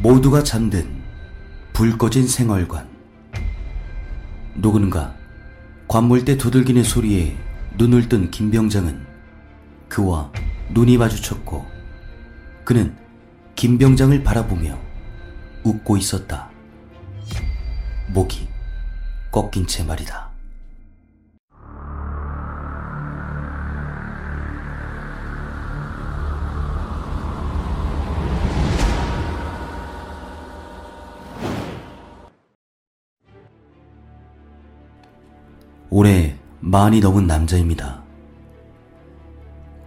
모두가 잠든 불 꺼진 생활관. 누군가 관물대 두들기는 소리에 눈을 뜬 김병장은 그와 눈이 마주쳤고 그는 김병장을 바라보며 웃고 있었다. 목이 꺾인 채 말이다. 만이 넘은 남자입니다.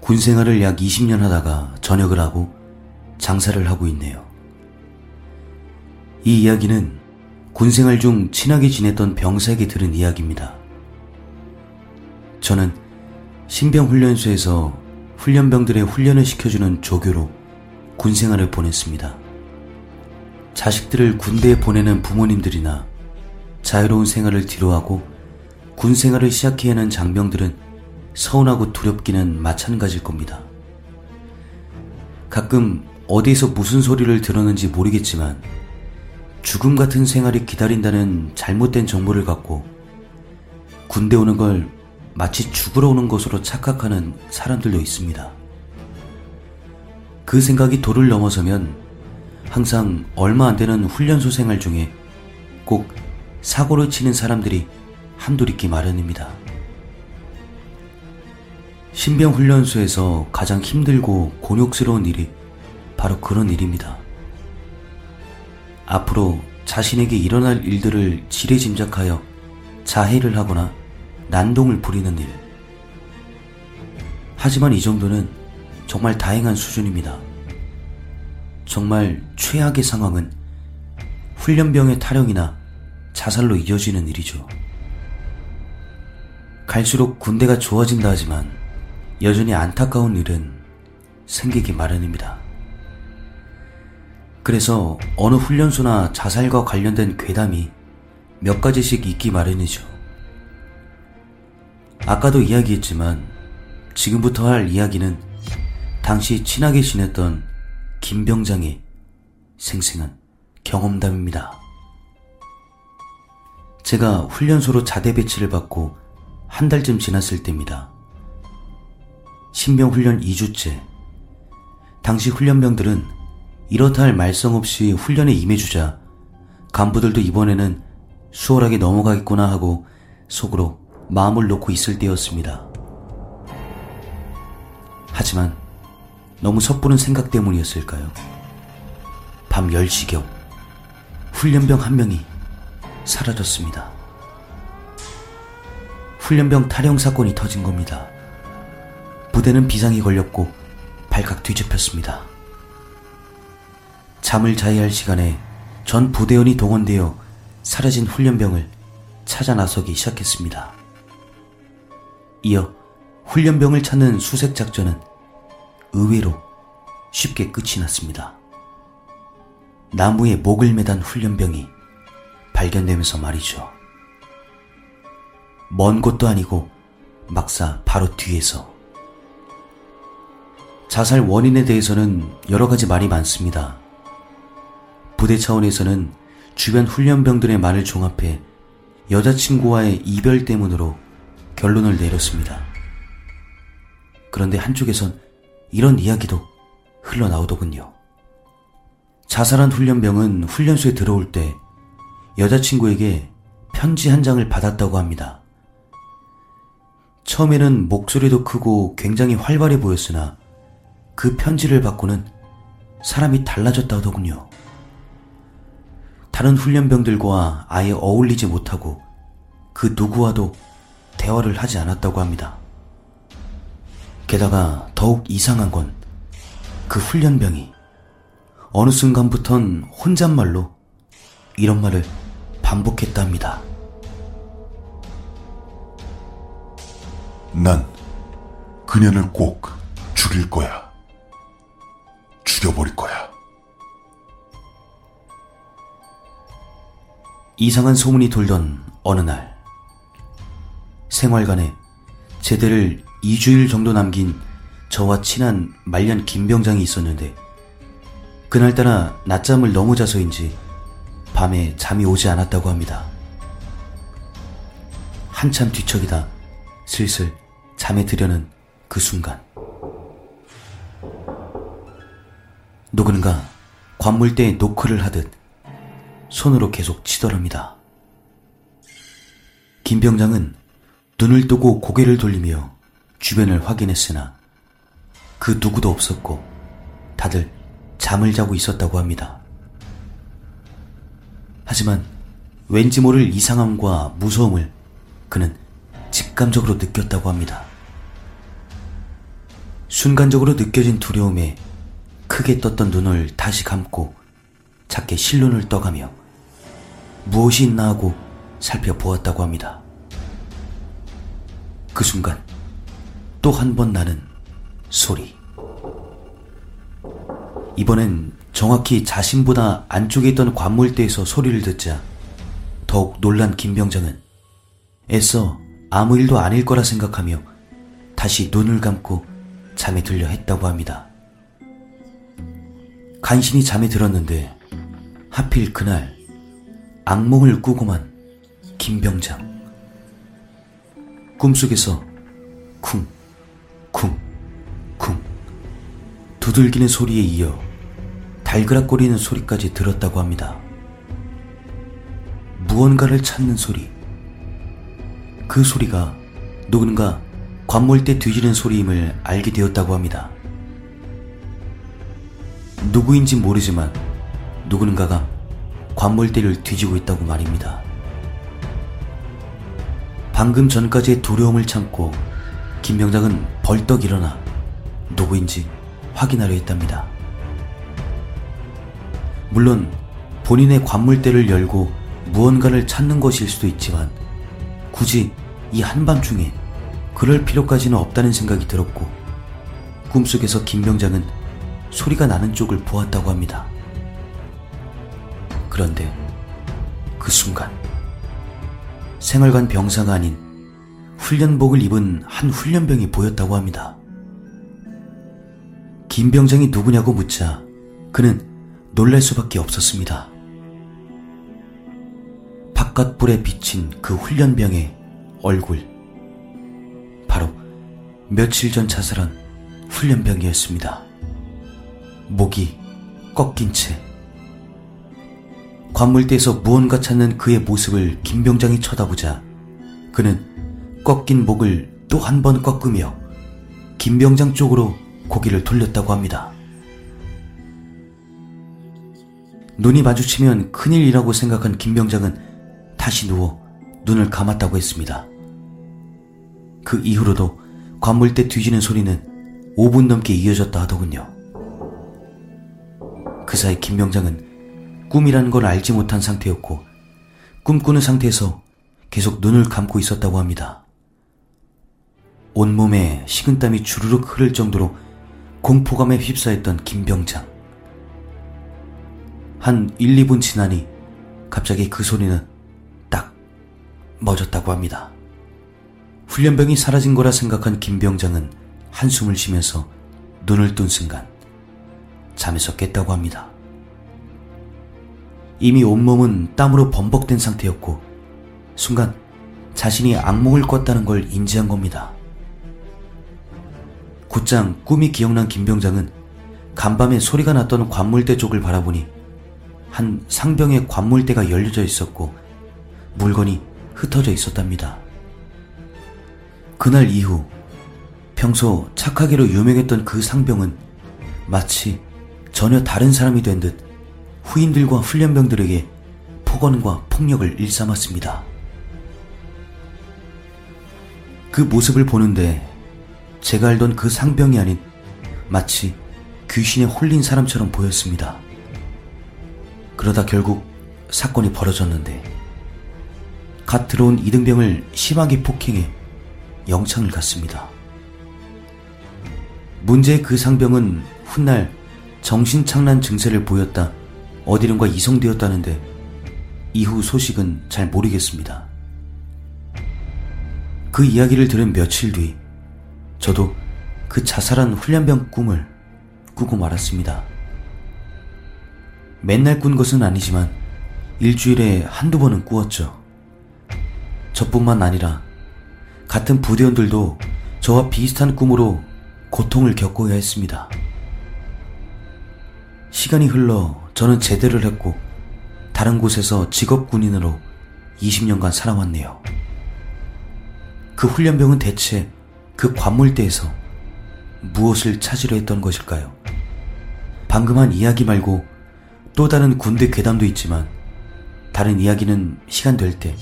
군 생활을 약 20년 하다가 전역을 하고 장사를 하고 있네요. 이 이야기는 군 생활 중 친하게 지냈던 병사에게 들은 이야기입니다. 저는 신병훈련소에서 훈련병들의 훈련을 시켜주는 조교로 군 생활을 보냈습니다. 자식들을 군대에 보내는 부모님들이나 자유로운 생활을 뒤로하고 군 생활을 시작해야 하는 장병들은 서운하고 두렵기는 마찬가지일 겁니다. 가끔 어디에서 무슨 소리를 들었는지 모르겠지만 죽음 같은 생활이 기다린다는 잘못된 정보를 갖고 군대 오는 걸 마치 죽으러 오는 것으로 착각하는 사람들도 있습니다. 그 생각이 도를 넘어서면 항상 얼마 안 되는 훈련소 생활 중에 꼭 사고를 치는 사람들이 한둘 있기 마련입니다. 신병훈련소에서 가장 힘들고 곤욕스러운 일이 바로 그런 일입니다. 앞으로 자신에게 일어날 일들을 지레 짐작하여 자해를 하거나 난동을 부리는 일. 하지만 이 정도는 정말 다행한 수준입니다. 정말 최악의 상황은 훈련병의 탈영이나 자살로 이어지는 일이죠. 갈수록 군대가 좋아진다 하지만 여전히 안타까운 일은 생기기 마련입니다. 그래서 어느 훈련소나 자살과 관련된 괴담이 몇 가지씩 있기 마련이죠. 아까도 이야기했지만 지금부터 할 이야기는 당시 친하게 지냈던 김병장의 생생한 경험담입니다. 제가 훈련소로 자대 배치를 받고 한 달쯤 지났을 때입니다. 신병훈련 2주째. 당시 훈련병들은 이렇다 할 말썽 없이 훈련에 임해주자 간부들도 이번에는 수월하게 넘어가겠구나 하고 속으로 마음을 놓고 있을 때였습니다. 하지만 너무 섣부른 생각 때문이었을까요? 밤 10시경 훈련병 한 명이 사라졌습니다. 훈련병 탈영 사건이 터진 겁니다. 부대는 비상이 걸렸고 발칵 뒤집혔습니다. 잠을 자야 할 시간에 전 부대원이 동원되어 사라진 훈련병을 찾아 나서기 시작했습니다. 이어 훈련병을 찾는 수색 작전은 의외로 쉽게 끝이 났습니다. 나무에 목을 매단 훈련병이 발견되면서 말이죠. 먼 곳도 아니고 막사 바로 뒤에서. 자살 원인에 대해서는 여러 가지 말이 많습니다. 부대 차원에서는 주변 훈련병들의 말을 종합해 여자친구와의 이별 때문으로 결론을 내렸습니다. 그런데 한쪽에선 이런 이야기도 흘러나오더군요. 자살한 훈련병은 훈련소에 들어올 때 여자친구에게 편지 한 장을 받았다고 합니다. 처음에는 목소리도 크고 굉장히 활발해 보였으나 그 편지를 받고는 사람이 달라졌다 하더군요. 다른 훈련병들과 아예 어울리지 못하고 그 누구와도 대화를 하지 않았다고 합니다. 게다가 더욱 이상한 건 그 훈련병이 어느 순간부턴 혼잣말로 이런 말을 반복했답니다. 난 그녀를 꼭 죽일 거야. 죽여버릴 거야. 이상한 소문이 돌던 어느 날, 생활관에 제대를 2주일 정도 남긴 저와 친한 말년 김병장이 있었는데, 그날따라 낮잠을 너무 자서인지 밤에 잠이 오지 않았다고 합니다. 한참 뒤척이다 슬슬 잠에 들려는 그 순간 누군가 관물대에 노크를 하듯 손으로 계속 치더랍니다. 김 병장은 눈을 뜨고 고개를 돌리며 주변을 확인했으나 그 누구도 없었고 다들 잠을 자고 있었다고 합니다. 하지만 왠지 모를 이상함과 무서움을 그는 직감적으로 느꼈다고 합니다. 순간적으로 느껴진 두려움에 크게 떴던 눈을 다시 감고 작게 실눈을 떠가며 무엇이 있나 하고 살펴보았다고 합니다. 그 순간 또 한 번 나는 소리. 이번엔 정확히 자신보다 안쪽에 있던 관물대에서 소리를 듣자 더욱 놀란 김병장은 애써 아무 일도 아닐 거라 생각하며 다시 눈을 감고 잠에 들려 했다고 합니다. 간신히 잠에 들었는데 하필 그날 악몽을 꾸고만 김병장 꿈속에서 쿵, 쿵, 쿵 두들기는 소리에 이어 달그락거리는 소리까지 들었다고 합니다. 무언가를 찾는 소리. 그 소리가 누군가 관몰대 뒤지는 소리임을 알게 되었다고 합니다. 누구인지 모르지만 누군가가 관몰대를 뒤지고 있다고 말입니다. 방금 전까지의 두려움을 참고 김병장은 벌떡 일어나 누구인지 확인하려 했답니다. 물론 본인의 관물대를 열고 무언가를 찾는 것일 수도 있지만 굳이 이 한밤중에 그럴 필요까지는 없다는 생각이 들었고 꿈속에서 김병장은 소리가 나는 쪽을 보았다고 합니다. 그런데 그 순간 생활관 병사가 아닌 훈련복을 입은 한 훈련병이 보였다고 합니다. 김 병장이 누구냐고 묻자 그는 놀랄 수밖에 없었습니다. 바깥불에 비친 그 훈련병의 얼굴. 며칠 전 자살한 훈련병이었습니다. 목이 꺾인 채. 관물대에서 무언가 찾는 그의 모습을 김병장이 쳐다보자 그는 꺾인 목을 또 한 번 꺾으며 김병장 쪽으로 고개를 돌렸다고 합니다. 눈이 마주치면 큰일이라고 생각한 김병장은 다시 누워 눈을 감았다고 했습니다. 그 이후로도 관물대 뒤지는 소리는 5분 넘게 이어졌다 하더군요. 그 사이 김병장은 꿈이라는 걸 알지 못한 상태였고 꿈꾸는 상태에서 계속 눈을 감고 있었다고 합니다. 온몸에 식은땀이 주르륵 흐를 정도로 공포감에 휩싸였던 김병장. 한 1, 2분 지나니 갑자기 그 소리는 딱 멎었다고 합니다. 훈련병이 사라진 거라 생각한 김병장은 한숨을 쉬면서 눈을 뜬 순간 잠에서 깼다고 합니다. 이미 온몸은 땀으로 범벅된 상태였고 순간 자신이 악몽을 꿨다는 걸 인지한 겁니다. 곧장 꿈이 기억난 김병장은 간밤에 소리가 났던 관물대 쪽을 바라보니 한 상병의 관물대가 열려져 있었고 물건이 흩어져 있었답니다. 그날 이후 평소 착하기로 유명했던 그 상병은 마치 전혀 다른 사람이 된 듯 후임들과 훈련병들에게 폭언과 폭력을 일삼았습니다. 그 모습을 보는데 제가 알던 그 상병이 아닌 마치 귀신에 홀린 사람처럼 보였습니다. 그러다 결국 사건이 벌어졌는데 갓 들어온 이등병을 심하게 폭행해 영창을 갔습니다. 문제의 그 상병은 훗날 정신착란 증세를 보였다 어디론가 이송되었다는데 이후 소식은 잘 모르겠습니다. 그 이야기를 들은 며칠 뒤 저도 그 자살한 훈련병 꿈을 꾸고 말았습니다. 맨날 꾼 것은 아니지만 일주일에 한두 번은 꾸었죠. 저뿐만 아니라 같은 부대원들도 저와 비슷한 꿈으로 고통을 겪어야 했습니다. 시간이 흘러 저는 제대를 했고 다른 곳에서 직업 군인으로 20년간 살아왔네요. 그 훈련병은 대체 그 관물대에서 무엇을 찾으려 했던 것일까요? 방금 한 이야기 말고 또 다른 군대 괴담도 있지만 다른 이야기는 시간 될 때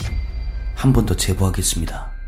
한 번 더 제보하겠습니다.